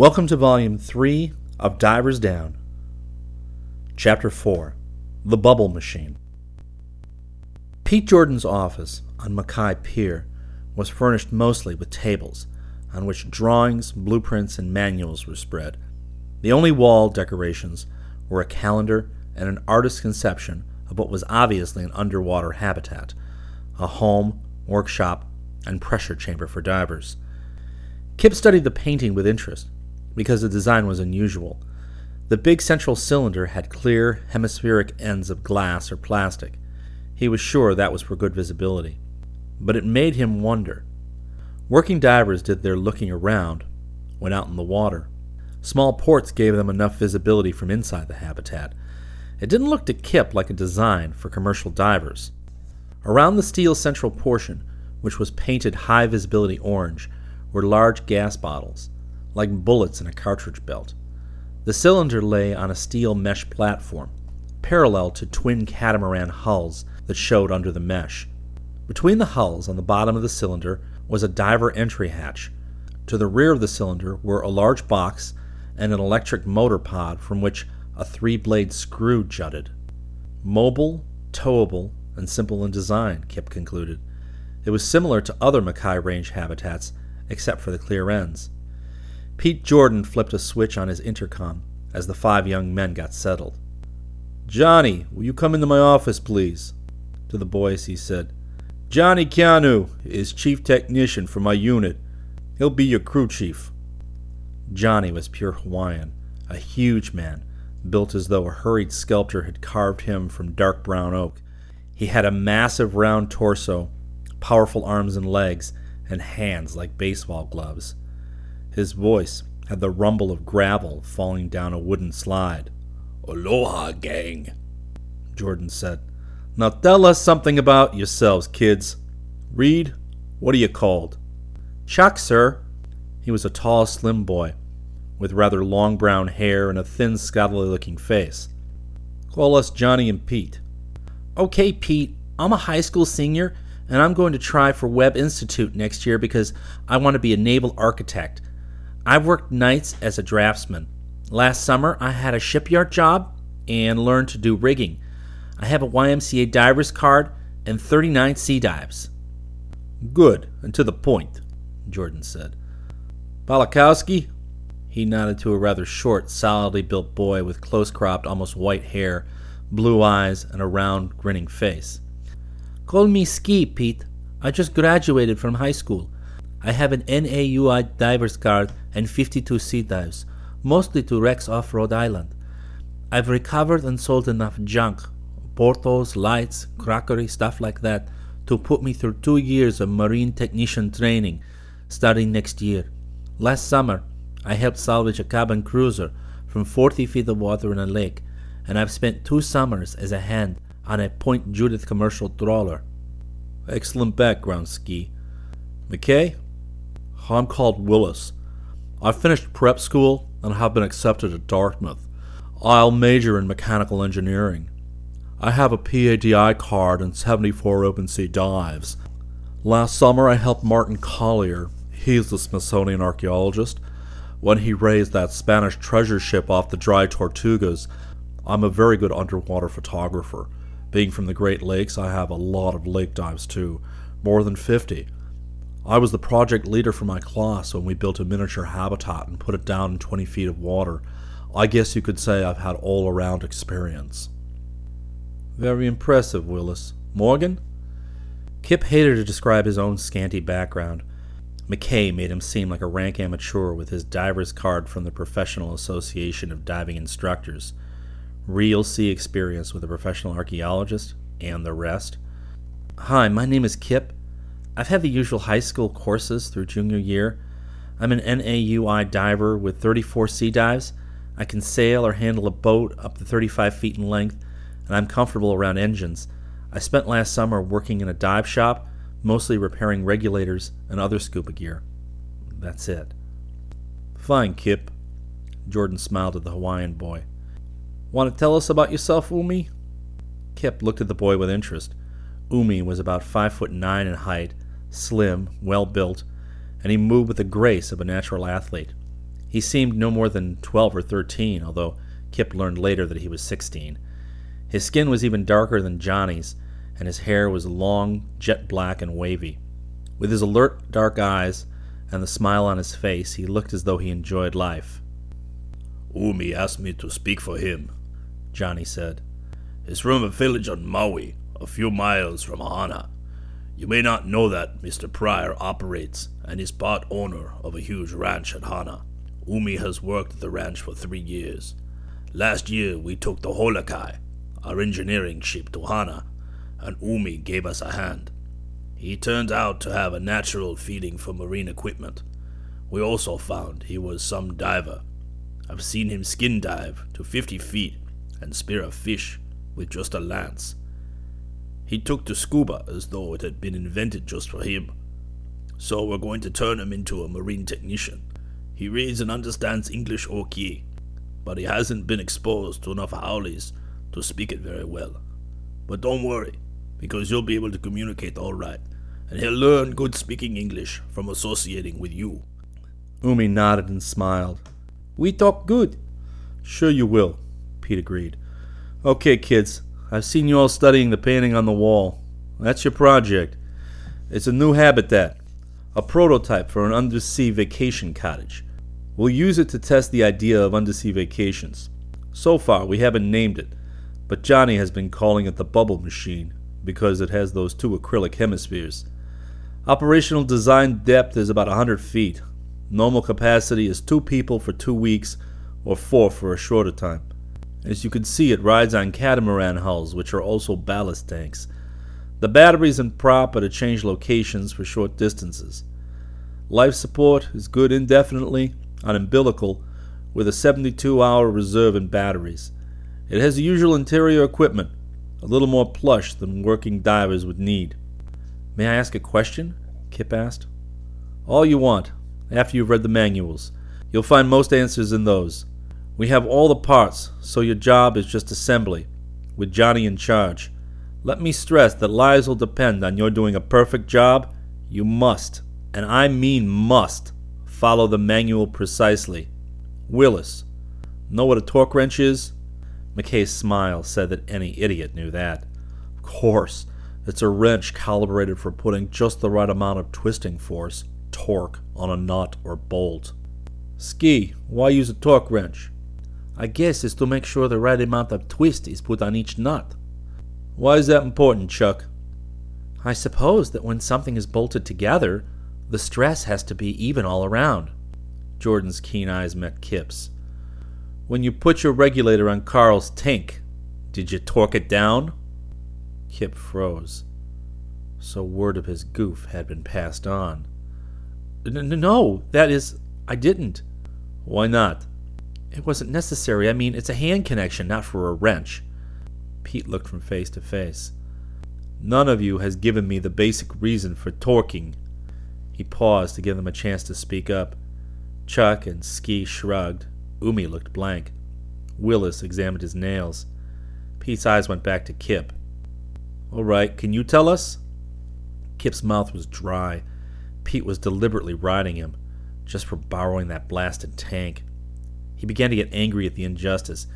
Welcome to Volume 3 of Divers Down. Chapter 4 The Bubble Machine. Pete Jordan's office on Mackay Pier was furnished mostly with tables on which drawings, blueprints, and manuals were spread. The only wall decorations were a calendar and an artist's conception of what was obviously an underwater habitat a home, workshop, and pressure chamber for divers. Kip studied the painting with interest because the design was unusual. The big central cylinder had clear, hemispheric ends of glass or plastic. He was sure that was for good visibility. But it made him wonder. Working divers did their looking around when out in the water. Small ports gave them enough visibility from inside the habitat. It didn't look to Kip like a design for commercial divers. Around the steel central portion, which was painted high visibility orange, were large gas bottles like bullets in a cartridge belt. The cylinder lay on a steel mesh platform, parallel to twin catamaran hulls that showed under the mesh. Between the hulls on the bottom of the cylinder was a diver entry hatch. To the rear of the cylinder were a large box and an electric motor pod from which a three blade screw jutted. Mobile, towable, and simple in design, Kip concluded. It was similar to other Mackay Range habitats, except for the clear ends. Pete Jordan flipped a switch on his intercom as the five young men got settled. Johnny, will you come into my office, please? To the boys, he said. Johnny Keanu is chief technician for my unit. He'll be your crew chief. Johnny was pure Hawaiian, a huge man, built as though a hurried sculptor had carved him from dark brown oak. He had a massive round torso, powerful arms and legs, and hands like baseball gloves. His voice had the rumble of gravel falling down a wooden slide. Aloha, gang, Jordan said. Now tell us something about yourselves, kids. Reed, what are you called? Chuck, sir. He was a tall, slim boy, with rather long brown hair and a thin, scholarly looking face. Call us Johnny and Pete. Okay, Pete. I'm a high school senior, and I'm going to try for Webb Institute next year because I want to be a naval architect. I've worked nights as a draftsman. Last summer, I had a shipyard job and learned to do rigging. I have a YMCA diver's card and 39 sea dives. Good, and to the point, Jordan said. Balakowski? He nodded to a rather short, solidly built boy with close cropped, almost white hair, blue eyes, and a round, grinning face. Call me Ski, Pete. I just graduated from high school. I have an NAUI diver's card and 52 sea dives, mostly to wrecks off Rhode Island. I've recovered and sold enough junk, portals, lights, crockery, stuff like that, to put me through two years of marine technician training, starting next year. Last summer, I helped salvage a cabin cruiser from 40 feet of water in a lake, and I've spent two summers as a hand on a Point Judith commercial trawler. Excellent background, Ski. McKay, I'm called Willis. I finished prep school and have been accepted at Dartmouth. I'll major in mechanical engineering. I have a PADI card and 74 open sea dives. Last summer I helped Martin Collier, he's the Smithsonian archaeologist, when he raised that Spanish treasure ship off the dry Tortugas. I'm a very good underwater photographer. Being from the Great Lakes, I have a lot of lake dives too, more than 50. I was the project leader for my class when we built a miniature habitat and put it down in 20 feet of water. I guess you could say I've had all around experience. Very impressive, Willis. Morgan? Kip hated to describe his own scanty background. McKay made him seem like a rank amateur with his diver's card from the Professional Association of Diving Instructors. Real sea experience with a professional archaeologist and the rest. Hi, my name is Kip. I've had the usual high school courses through junior year. I'm an NAUI diver with 34 sea dives. I can sail or handle a boat up to 35 feet in length, and I'm comfortable around engines. I spent last summer working in a dive shop, mostly repairing regulators and other scuba gear. That's it. Fine, Kip. Jordan smiled at the Hawaiian boy. Want to tell us about yourself, Umi? Kip looked at the boy with interest. Umi was about five foot nine in height, slim, well built, and he moved with the grace of a natural athlete. He seemed no more than 12 or 13, although Kip learned later that he was 16. His skin was even darker than Johnny's, and his hair was long, jet black, and wavy. With his alert, dark eyes and the smile on his face, he looked as though he enjoyed life. Umi asked me to speak for him, Johnny said. He's from a village on Maui, a few miles from Hana. You may not know that Mr. Pryor operates and is part owner of a huge ranch at Hana. Umi has worked at the ranch for three years. Last year we took the Holokai, our engineering ship, to Hana, and Umi gave us a hand. He turned out to have a natural feeling for marine equipment. We also found he was some diver. I've seen him skin dive to 50 feet and spear a fish with just a lance. He took to scuba as though it had been invented just for him. So we're going to turn him into a marine technician. He reads and understands English okay, but he hasn't been exposed to enough haoles to speak it very well. But don't worry, because you'll be able to communicate all right, and he'll learn good speaking English from associating with you. Umi nodded and smiled. We talk good. Sure you will, Pete agreed. Okay, kids, I've seen you all studying the painting on the wall. That's your project. It's a new habitat, a prototype for an undersea vacation cottage. We'll use it to test the idea of undersea vacations. So far, we haven't named it, but Johnny has been calling it the bubble machine because it has those two acrylic hemispheres. Operational design depth is about 100 feet. Normal capacity is two people for two weeks or four for a shorter time. As you can see, it rides on catamaran hulls, which are also ballast tanks. The batteries and prop are to change locations for short distances. Life support is good indefinitely on umbilical with a 72 hour reserve in batteries. It has the usual interior equipment, a little more plush than working divers would need. May I ask a question? Kip asked. All you want, after you've read the manuals. You'll find most answers in those. We have all the parts, so your job is just assembly, with Johnny in charge. Let me stress that lives will depend on your doing a perfect job. You must, and I mean must, follow the manual precisely. Willis, know what a torque wrench is? McKay's smile said that any idiot knew that. Of course. It's a wrench calibrated for putting just the right amount of twisting force, torque, on a nut or bolt. Ski, why use a torque wrench? I guess is to make sure the right amount of twist is put on each nut. Why is that important, Chuck? I suppose that when something is bolted together, the stress has to be even all around. Jordan's keen eyes met Kip's. When you put your regulator on Carl's tank, did you torque it down? Kip froze. So word of his goof had been passed on. No, that is, I didn't. Why not? It wasn't necessary. I mean, it's a hand connection, not for a wrench. Pete looked from face to face. None of you has given me the basic reason for torquing. He paused to give them a chance to speak up. Chuck and Ski shrugged. Umi looked blank. Willis examined his nails. Pete's eyes went back to Kip. All right, can you tell us? Kip's mouth was dry. Pete was deliberately riding him, just for borrowing that blasted tank. He began to get angry at the injustice,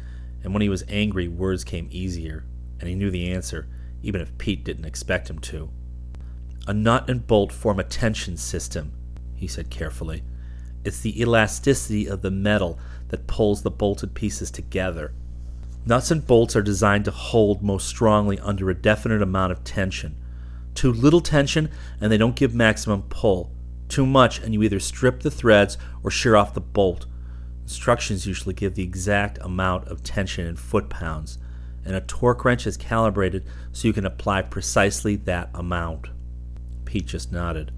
and when he was angry, words came easier, and he knew the answer, even if Pete didn't expect him to. A nut and bolt form a tension system, he said carefully. It's the elasticity of the metal that pulls the bolted pieces together. Nuts and bolts are designed to hold most strongly under a definite amount of tension. Too little tension, and they don't give maximum pull. Too much, and you either strip the threads or shear off the bolt. Instructions usually give the exact amount of tension in foot pounds, and a torque wrench is calibrated so you can apply precisely that amount. Pete just nodded.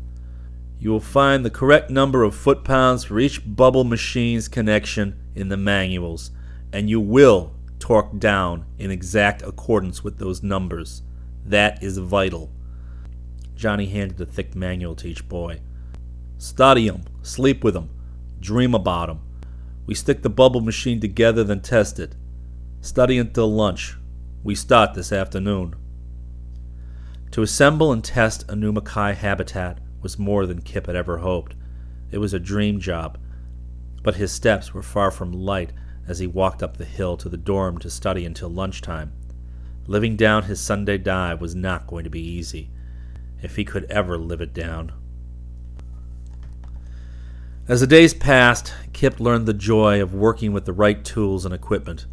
You will find the correct number of foot pounds for each bubble machine's connection in the manuals, and you will torque down in exact accordance with those numbers. That is vital. Johnny handed a thick manual to each boy. Study 'em, sleep with 'em, dream about 'em. We stick the bubble machine together, then test it. Study until lunch. We start this afternoon. To assemble and test a new Mackay habitat was more than Kip had ever hoped. It was a dream job. but his steps were far from light as he walked up the hill to the dorm to study until lunchtime. Living down his Sunday dive was not going to be easy, if he could ever live it down. As the days passed, Kip learned the joy of working with the right tools and equipment.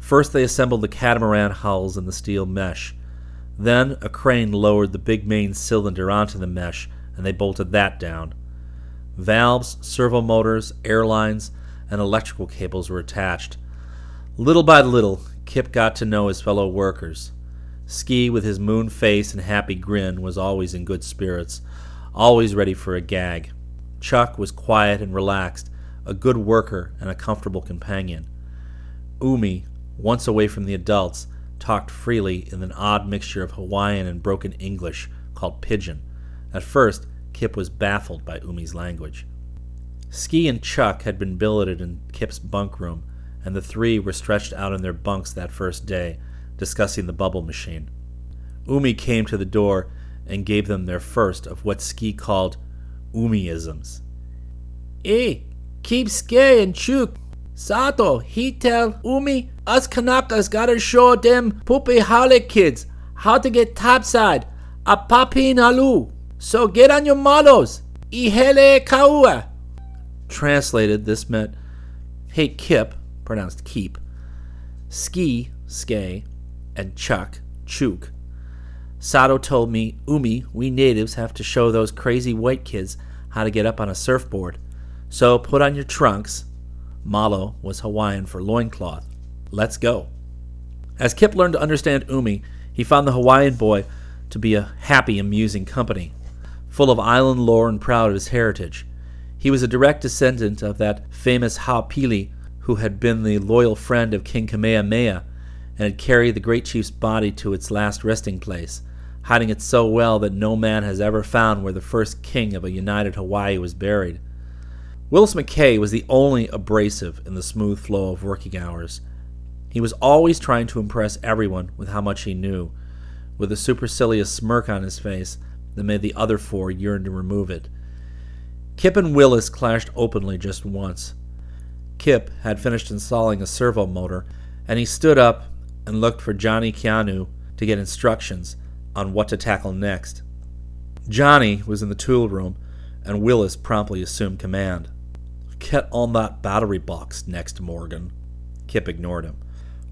First, they assembled the catamaran hulls in the steel mesh. Then, a crane lowered the big main cylinder onto the mesh, and they bolted that down. Valves, servo motors, air lines, and electrical cables were attached. Little by little, Kip got to know his fellow workers. Ski, with his moon face and happy grin, was always in good spirits, always ready for a gag. Chuck was quiet and relaxed, a good worker and a comfortable companion. Umi, once away from the adults, talked freely in an odd mixture of Hawaiian and broken English called pidgin. At first, Kip was baffled by Umi's language. Ski and Chuck had been billeted in Kip's bunk room, and the three were stretched out in their bunks that first day, discussing the bubble machine. Umi came to the door and gave them their first of what Ski called Umiisms. Keep scary and chuk. Sato, he tell Umi, us Kanakas gotta show them pupule haole kids how to get topside, a papin alu. So get on your malos. Ihele kaua. Translated, this meant, hey Kip, pronounced keep, ski, skay, and chuck, chuk, Sato told me, Umi, we natives have to show those crazy white kids how to get up on a surfboard. So put on your trunks. Malo was Hawaiian for loincloth. Let's go. As Kip learned to understand Umi, he found the Hawaiian boy to be a happy, amusing company, full of island lore and proud of his heritage. He was a direct descendant of that famous Hoapili who had been the loyal friend of King Kamehameha and had carried the great chief's body to its last resting place hiding it so well that no man has ever found where the first king of a united Hawaii was buried. Willis McKay was the only abrasive in the smooth flow of working hours. He was always trying to impress everyone with how much he knew, with a supercilious smirk on his face that made the other four yearn to remove it. Kip and Willis clashed openly just once. Kip had finished installing a servo motor, and he stood up and looked for Johnny Keanu to get instructions on what to tackle next. Johnny was in the tool room, and Willis promptly assumed command. Get on that battery box next, Morgan. Kip ignored him.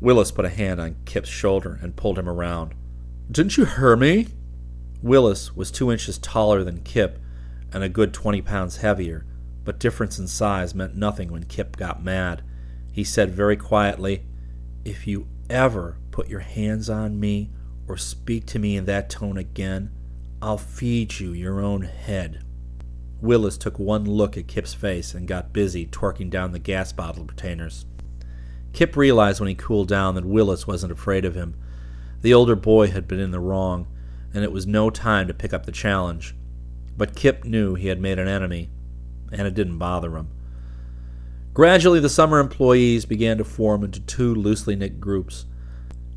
Willis put a hand on Kip's shoulder and pulled him around. Didn't you hear me? Willis was two inches taller than Kip and a good twenty pounds heavier, but difference in size meant nothing when Kip got mad. He said very quietly, If you ever put your hands on me, or speak to me in that tone again, I'll feed you your own head. Willis took one look at Kip's face and got busy torquing down the gas bottle retainers. Kip realized when he cooled down that Willis wasn't afraid of him. The older boy had been in the wrong, and it was no time to pick up the challenge. But Kip knew he had made an enemy, and it didn't bother him. Gradually, the summer employees began to form into two loosely knit groups.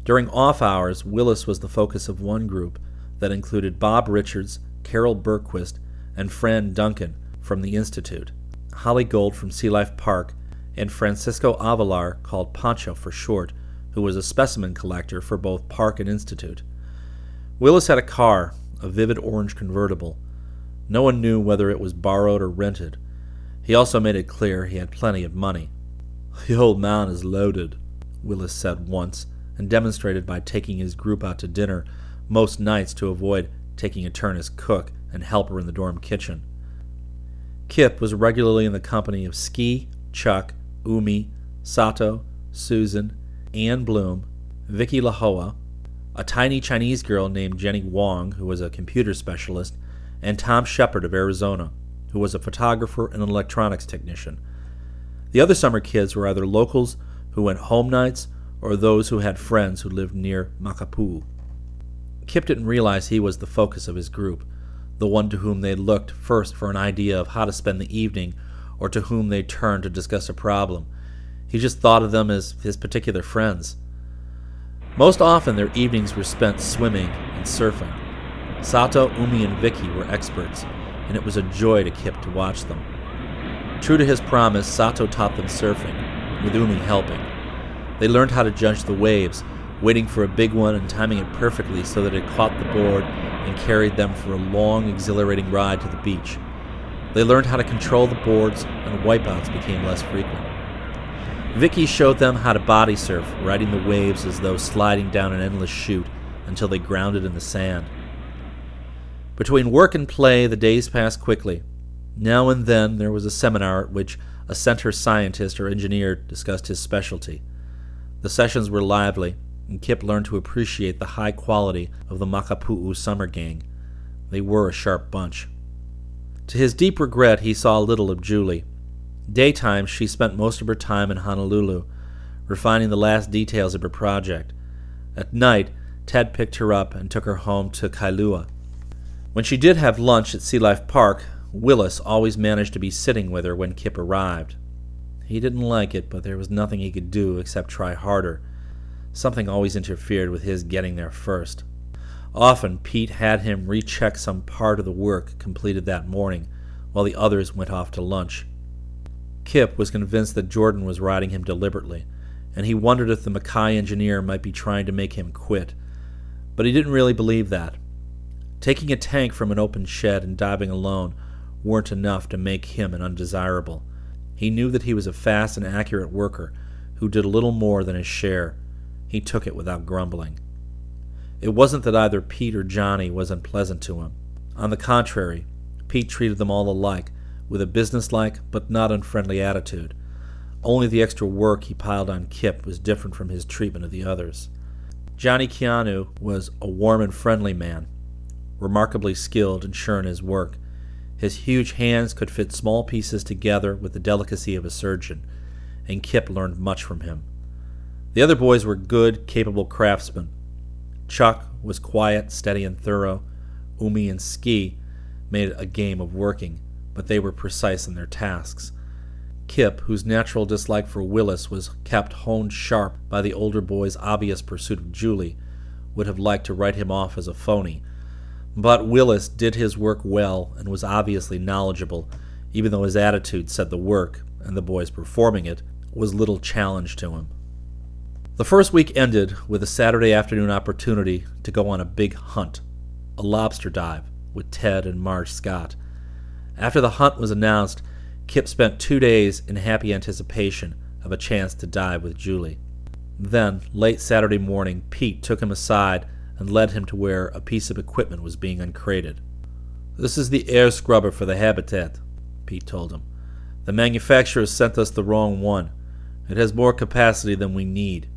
During off hours, Willis was the focus of one group that included Bob Richards, Carol Bergquist, and Fran Duncan from the Institute, Holly Gold from Sea Life Park, and Francisco Avalar, called Pancho for short, who was a specimen collector for both Park and Institute. Willis had a car, a vivid orange convertible. No one knew whether it was borrowed or rented. He also made it clear he had plenty of money. The old man is loaded, Willis said once and demonstrated by taking his group out to dinner most nights to avoid taking a turn as cook and helper in the dorm kitchen. Kip was regularly in the company of Ski, Chuck, Umi, Sato, Susan, Anne Bloom, Vicky Lahoa, a tiny Chinese girl named Jenny Wong, who was a computer specialist, and Tom Shepard of Arizona, who was a photographer and an electronics technician. The other summer kids were either locals who went home nights or those who had friends who lived near Makapu'u. Kip didn't realize he was the focus of his group, the one to whom they looked first for an idea of how to spend the evening or to whom they turned to discuss a problem. He just thought of them as his particular friends. Most often, their evenings were spent swimming and surfing. Sato, Umi, and Vicky were experts, and it was a joy to Kip to watch them. True to his promise, Sato taught them surfing, with Umi helping. They learned how to judge the waves, waiting for a big one and timing it perfectly so that it caught the board and carried them for a long, exhilarating ride to the beach. They learned how to control the boards, and wipeouts became less frequent. Vicky showed them how to body surf, riding the waves as though sliding down an endless chute until they grounded in the sand. Between work and play, the days passed quickly. Now and then there was a seminar at which a center scientist or engineer discussed his specialty. The sessions were lively, and Kip learned to appreciate the high quality of the Makapu'u summer gang. They were a sharp bunch. To his deep regret, he saw little of Julie. Daytime, she spent most of her time in Honolulu, refining the last details of her project. At night, Ted picked her up and took her home to Kailua. When she did have lunch at Sea Life Park, Willis always managed to be sitting with her when Kip arrived. He didn't like it, but there was nothing he could do except try harder. Something always interfered with his getting there first. Often, Pete had him recheck some part of the work completed that morning, while the others went off to lunch. Kip was convinced that Jordan was riding him deliberately, and he wondered if the Mackay engineer might be trying to make him quit. But he didn't really believe that. Taking a tank from an open shed and diving alone weren't enough to make him an undesirable. He knew that he was a fast and accurate worker who did a little more than his share. He took it without grumbling. It wasn't that either Pete or Johnny was unpleasant to him. On the contrary, Pete treated them all alike, with a businesslike but not unfriendly attitude. Only the extra work he piled on Kip was different from his treatment of the others. Johnny Keanu was a warm and friendly man, remarkably skilled and sure in his work. His huge hands could fit small pieces together with the delicacy of a surgeon, and Kip learned much from him. The other boys were good, capable craftsmen. Chuck was quiet, steady, and thorough. Umi and Ski made a game of working, but they were precise in their tasks. Kip, whose natural dislike for Willis was kept honed sharp by the older boy's obvious pursuit of Julie, would have liked to write him off as a phony, but Willis did his work well and was obviously knowledgeable, even though his attitude said the work, and the boys performing it, was little challenge to him. The first week ended with a Saturday afternoon opportunity to go on a big hunt, a lobster dive, with Ted and Marge Scott. After the hunt was announced, Kip spent two days in happy anticipation of a chance to dive with Julie. Then, late Saturday morning, Pete took him aside and led him to where a piece of equipment was being uncrated. This is the air scrubber for the habitat, Pete told him. The manufacturer sent us the wrong one. It has more capacity than we need.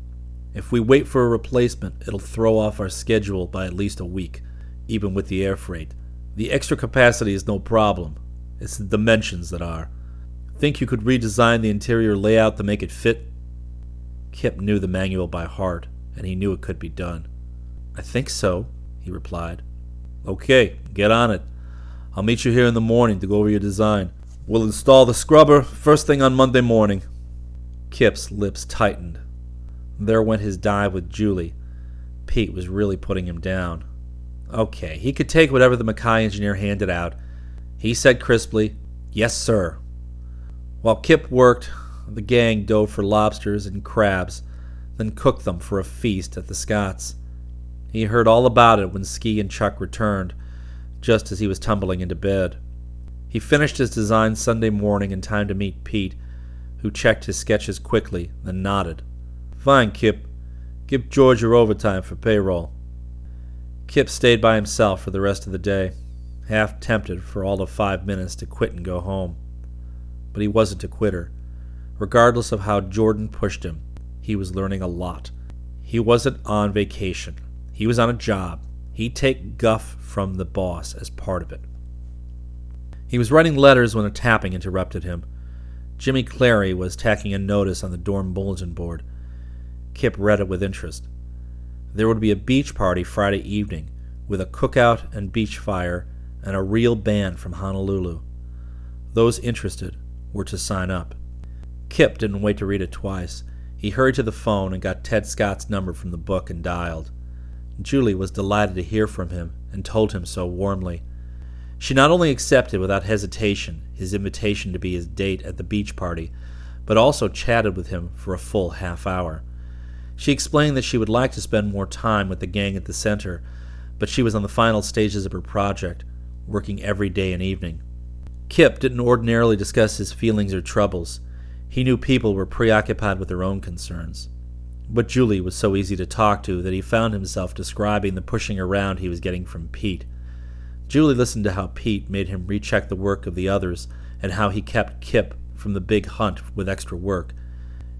If we wait for a replacement, it'll throw off our schedule by at least a week, even with the air freight. The extra capacity is no problem. It's the dimensions that are. Think you could redesign the interior layout to make it fit? Kip knew the manual by heart, and he knew it could be done. I think so, he replied. Okay, get on it. I'll meet you here in the morning to go over your design. We'll install the scrubber first thing on Monday morning. Kip's lips tightened. There went his dive with Julie. Pete was really putting him down. Okay, he could take whatever the Mackay engineer handed out. He said crisply, Yes, sir. While Kip worked, the gang dove for lobsters and crabs, then cooked them for a feast at the Scotts. He heard all about it when Ski and Chuck returned, just as he was tumbling into bed. He finished his design Sunday morning in time to meet Pete, who checked his sketches quickly, then nodded. Fine, Kip. Give George your overtime for payroll. Kip stayed by himself for the rest of the day, half tempted for all of five minutes to quit and go home. But he wasn't a quitter. Regardless of how Jordan pushed him, he was learning a lot. He wasn't on vacation. He was on a job. He'd take guff from the boss as part of it. He was writing letters when a tapping interrupted him. Jimmy Clary was tacking a notice on the dorm bulletin board. Kip read it with interest. There would be a beach party Friday evening, with a cookout and beach fire and a real band from Honolulu. Those interested were to sign up. Kip didn't wait to read it twice. He hurried to the phone and got Ted Scott's number from the book and dialed. Julie was delighted to hear from him and told him so warmly. She not only accepted without hesitation his invitation to be his date at the beach party, but also chatted with him for a full half hour. She explained that she would like to spend more time with the gang at the center, but she was on the final stages of her project, working every day and evening. Kip didn't ordinarily discuss his feelings or troubles. He knew people were preoccupied with their own concerns. But Julie was so easy to talk to that he found himself describing the pushing around he was getting from Pete. Julie listened to how Pete made him recheck the work of the others and how he kept Kip from the big hunt with extra work.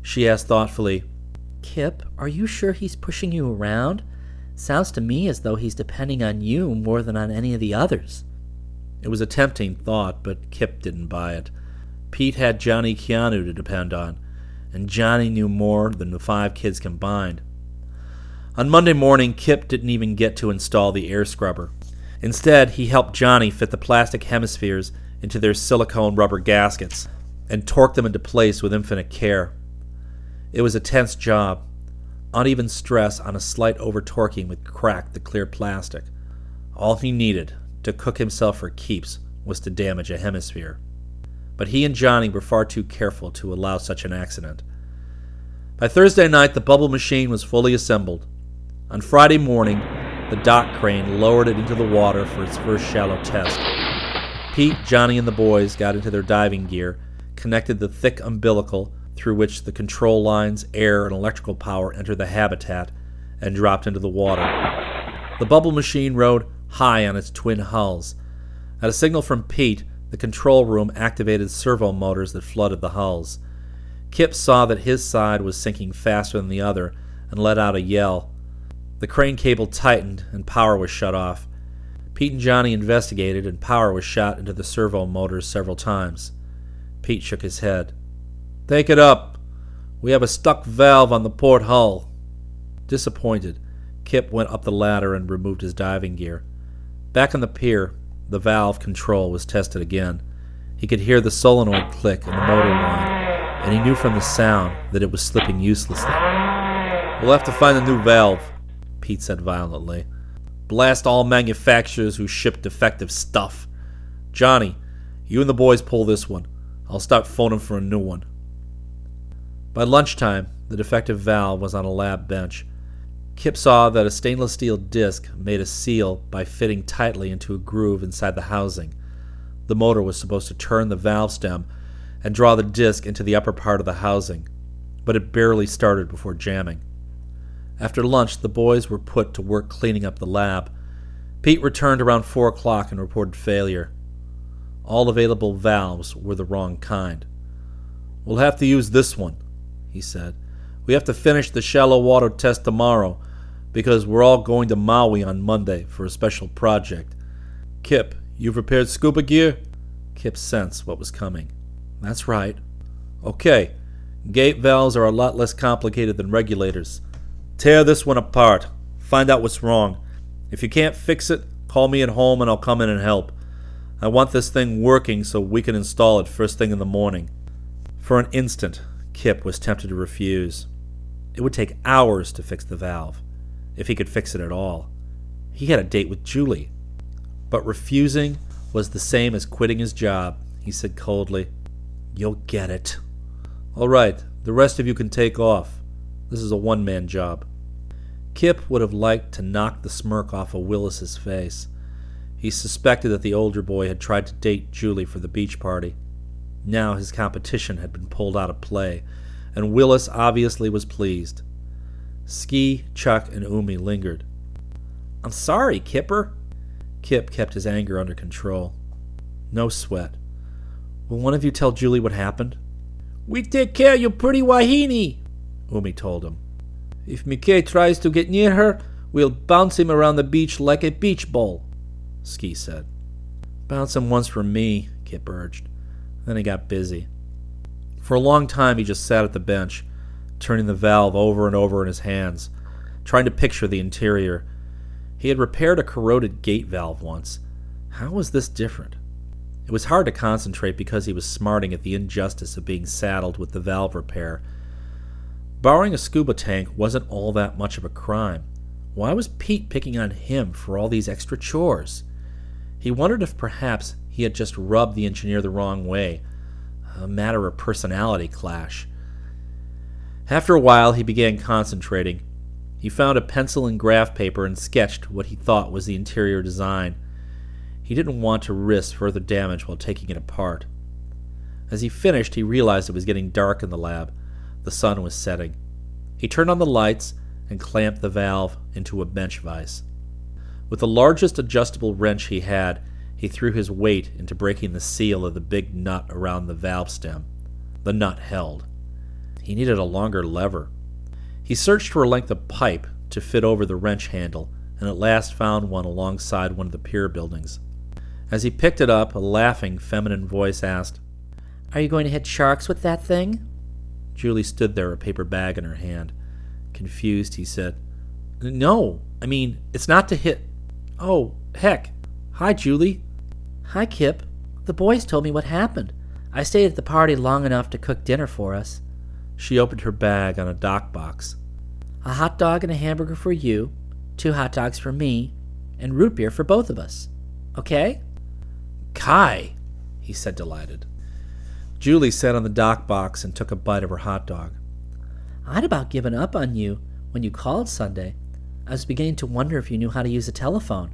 She asked thoughtfully, Kip, are you sure he's pushing you around? Sounds to me as though he's depending on you more than on any of the others. It was a tempting thought, but Kip didn't buy it. Pete had Johnny Keanu to depend on, and Johnny knew more than the five kids combined. On Monday morning, Kip didn't even get to install the air scrubber. Instead, he helped Johnny fit the plastic hemispheres into their silicone rubber gaskets and torque them into place with infinite care. It was a tense job. Uneven stress on a slight over torquing would crack the clear plastic. All he needed to cook himself for keeps was to damage a hemisphere. But he and Johnny were far too careful to allow such an accident. By Thursday night, the bubble machine was fully assembled. On Friday morning, the dock crane lowered it into the water for its first shallow test. Pete, Johnny, and the boys got into their diving gear, connected the thick umbilical through which the control lines, air, and electrical power enter the habitat, and dropped into the water. The bubble machine rode high on its twin hulls. At a signal from Pete, the control room activated servo motors that flooded the hulls. Kip saw that his side was sinking faster than the other and let out a yell. The crane cable tightened and power was shut off. Pete and Johnny investigated, and power was shot into the servo motors several times. Pete shook his head. Take it up. We have a stuck valve on the port hull. Disappointed, Kip went up the ladder and removed his diving gear. Back on the pier, the valve control was tested again. He could hear the solenoid click and the motor whine, and he knew from the sound that it was slipping uselessly. We'll have to find a new valve, Pete said violently. Blast all manufacturers who ship defective stuff. Johnny, you and the boys pull this one. I'll start phoning for a new one. By lunchtime, the defective valve was on a lab bench. Kip saw that a stainless steel disc made a seal by fitting tightly into a groove inside the housing. The motor was supposed to turn the valve stem and draw the disc into the upper part of the housing, but it barely started before jamming. After lunch, the boys were put to work cleaning up the lab. Pete returned around four o'clock and reported failure. All available valves were the wrong kind. We'll have to use this one, he said. We have to finish the shallow water test tomorrow because we're all going to Maui on Monday for a special project. Kip, you prepared scuba gear? Kip sensed what was coming. That's right. Okay, gate valves are a lot less complicated than regulators. Tear this one apart. Find out what's wrong. If you can't fix it, call me at home and I'll come in and help. I want this thing working so we can install it first thing in the morning. For an instant, Kip was tempted to refuse. It would take hours to fix the valve if he could fix it at all. He had a date with Julie. But refusing was the same as quitting his job, he said coldly. You'll get it. All right, the rest of you can take off. This is a one man job. Kip would have liked to knock the smirk off of Willis's face. He suspected that the older boy had tried to date Julie for the beach party. Now his competition had been pulled out of play, and Willis obviously was pleased. Ski, Chuck, and Umi lingered. I'm sorry, Kipper. Kip kept his anger under control. No sweat. Will one of you tell Julie what happened? We take care of your pretty Wahine, Umi told him. If Mickey tries to get near her, we'll bounce him around the beach like a beach ball, Ski said. Bounce him once for me, Kip urged. Then he got busy. For a long time he just sat at the bench, turning the valve over and over in his hands, trying to picture the interior. He had repaired a corroded gate valve once. How was this different? It was hard to concentrate because he was smarting at the injustice of being saddled with the valve repair. Borrowing a scuba tank wasn't all that much of a crime. Why was Pete picking on him for all these extra chores? He wondered if perhaps he had just rubbed the engineer the wrong way, a matter of personality clash. After a while, he began concentrating. He found a pencil and graph paper and sketched what he thought was the interior design. He didn't want to risk further damage while taking it apart. As he finished, he realized it was getting dark in the lab. The sun was setting. He turned on the lights and clamped the valve into a bench vise. With the largest adjustable wrench he had, he threw his weight into breaking the seal of the big nut around the valve stem. The nut held. He needed a longer lever. He searched for a length of pipe to fit over the wrench handle, and at last found one alongside one of the pier buildings. As he picked it up, a laughing, feminine voice asked, Are you going to hit sharks with that thing? Julie stood there, a paper bag in her hand. Confused, he said, No, I mean, it's not to hit. Oh, heck. Hi, Julie. Hi, Kip. The boys told me what happened. I stayed at the party long enough to cook dinner for us. She opened her bag on a dock box. A hot dog and a hamburger for you, two hot dogs for me, and root beer for both of us. Okay? Kai, he said, delighted. Julie sat on the dock box and took a bite of her hot dog. I'd about given up on you when you called Sunday. I was beginning to wonder if you knew how to use a telephone.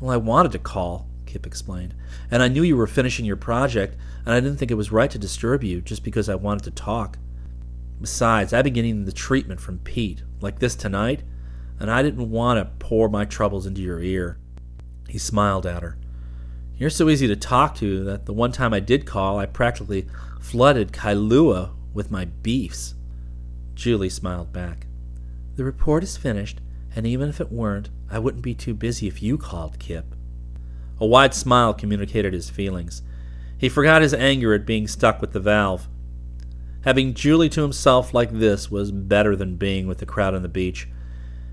Well, I wanted to call, Kip explained, and I knew you were finishing your project, and I didn't think it was right to disturb you just because I wanted to talk. Besides, I've been getting the treatment from Pete, like this tonight, and I didn't want to pour my troubles into your ear. He smiled at her. You're so easy to talk to that the one time I did call, I practically flooded Kailua with my beefs. Julie smiled back. The report is finished, and even if it weren't, I wouldn't be too busy if you called, Kip. A wide smile communicated his feelings. He forgot his anger at being stuck with the valve. Having Julie to himself like this was better than being with the crowd on the beach.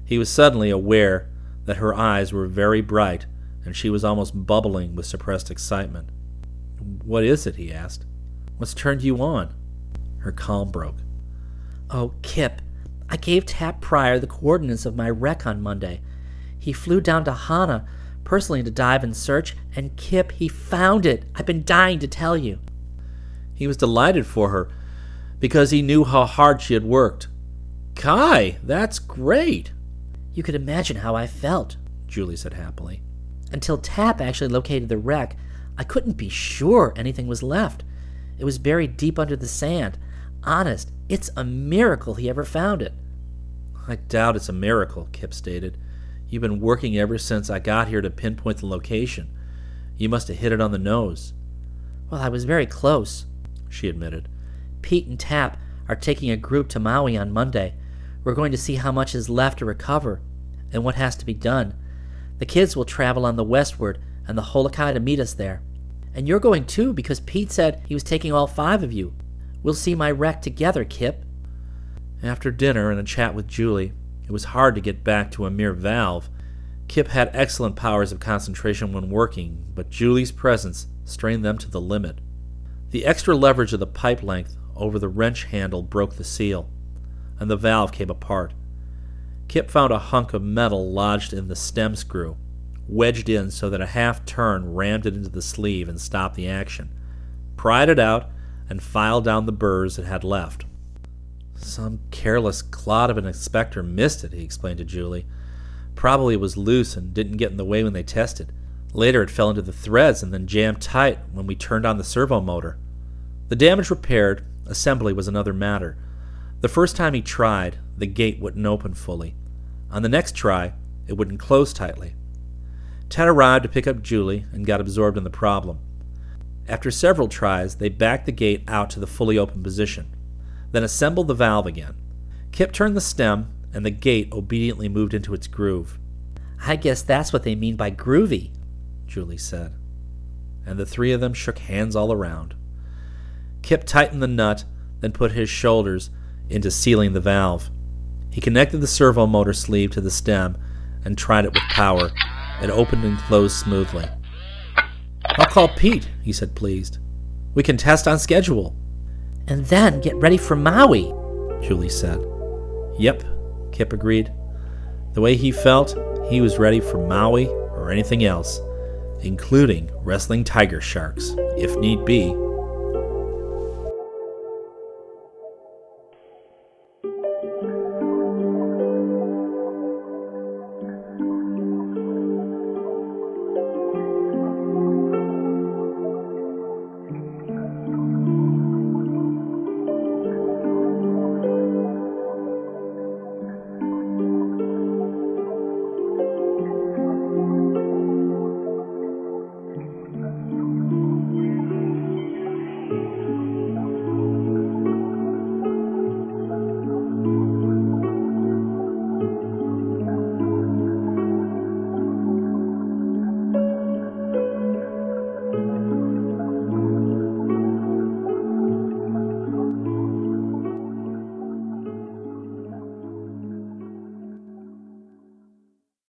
He was suddenly aware that her eyes were very bright and she was almost bubbling with suppressed excitement. What is it? he asked. What's turned you on? Her calm broke. Oh, Kip, I gave Tap Pryor the coordinates of my wreck on Monday. He flew down to Hana personally to dive and search, and Kip, he found it. I've been dying to tell you. He was delighted for her because he knew how hard she had worked. Kai, that's great. You could imagine how I felt, Julie said happily. Until Tap actually located the wreck, I couldn't be sure anything was left. It was buried deep under the sand. Honest, it's a miracle he ever found it. I doubt it's a miracle, Kip stated. You've been working ever since I got here to pinpoint the location. You must have hit it on the nose. Well, I was very close, she admitted. Pete and Tap are taking a group to Maui on Monday. We're going to see how much is left to recover and what has to be done. The kids will travel on the westward and the Holokai to meet us there. And you're going too because Pete said he was taking all five of you. We'll see my wreck together, Kip. After dinner and a chat with Julie, it was hard to get back to a mere valve. Kip had excellent powers of concentration when working, but Julie's presence strained them to the limit. The extra leverage of the pipe length over the wrench handle broke the seal, and the valve came apart. Kip found a hunk of metal lodged in the stem screw, wedged in so that a half turn rammed it into the sleeve and stopped the action, pried it out, and filed down the burrs it had left. Some careless clod of an inspector missed it, he explained to Julie. Probably it was loose and didn't get in the way when they tested. Later it fell into the threads and then jammed tight when we turned on the servo motor. The damage repaired, assembly was another matter. The first time he tried, the gate wouldn't open fully. On the next try, it wouldn't close tightly. Ted arrived to pick up Julie and got absorbed in the problem. After several tries, they backed the gate out to the fully open position, then assembled the valve again. Kip turned the stem, and the gate obediently moved into its groove. I guess that's what they mean by groovy, Julie said. And the three of them shook hands all around. Kip tightened the nut, then put his shoulders into sealing the valve. He connected the servo motor sleeve to the stem and tried it with power. It opened and closed smoothly. I'll call Pete, he said, pleased. We can test on schedule. And then get ready for Maui, Julie said. Yep, Kip agreed. The way he felt, he was ready for Maui or anything else. including wrestling tiger sharks, if need be,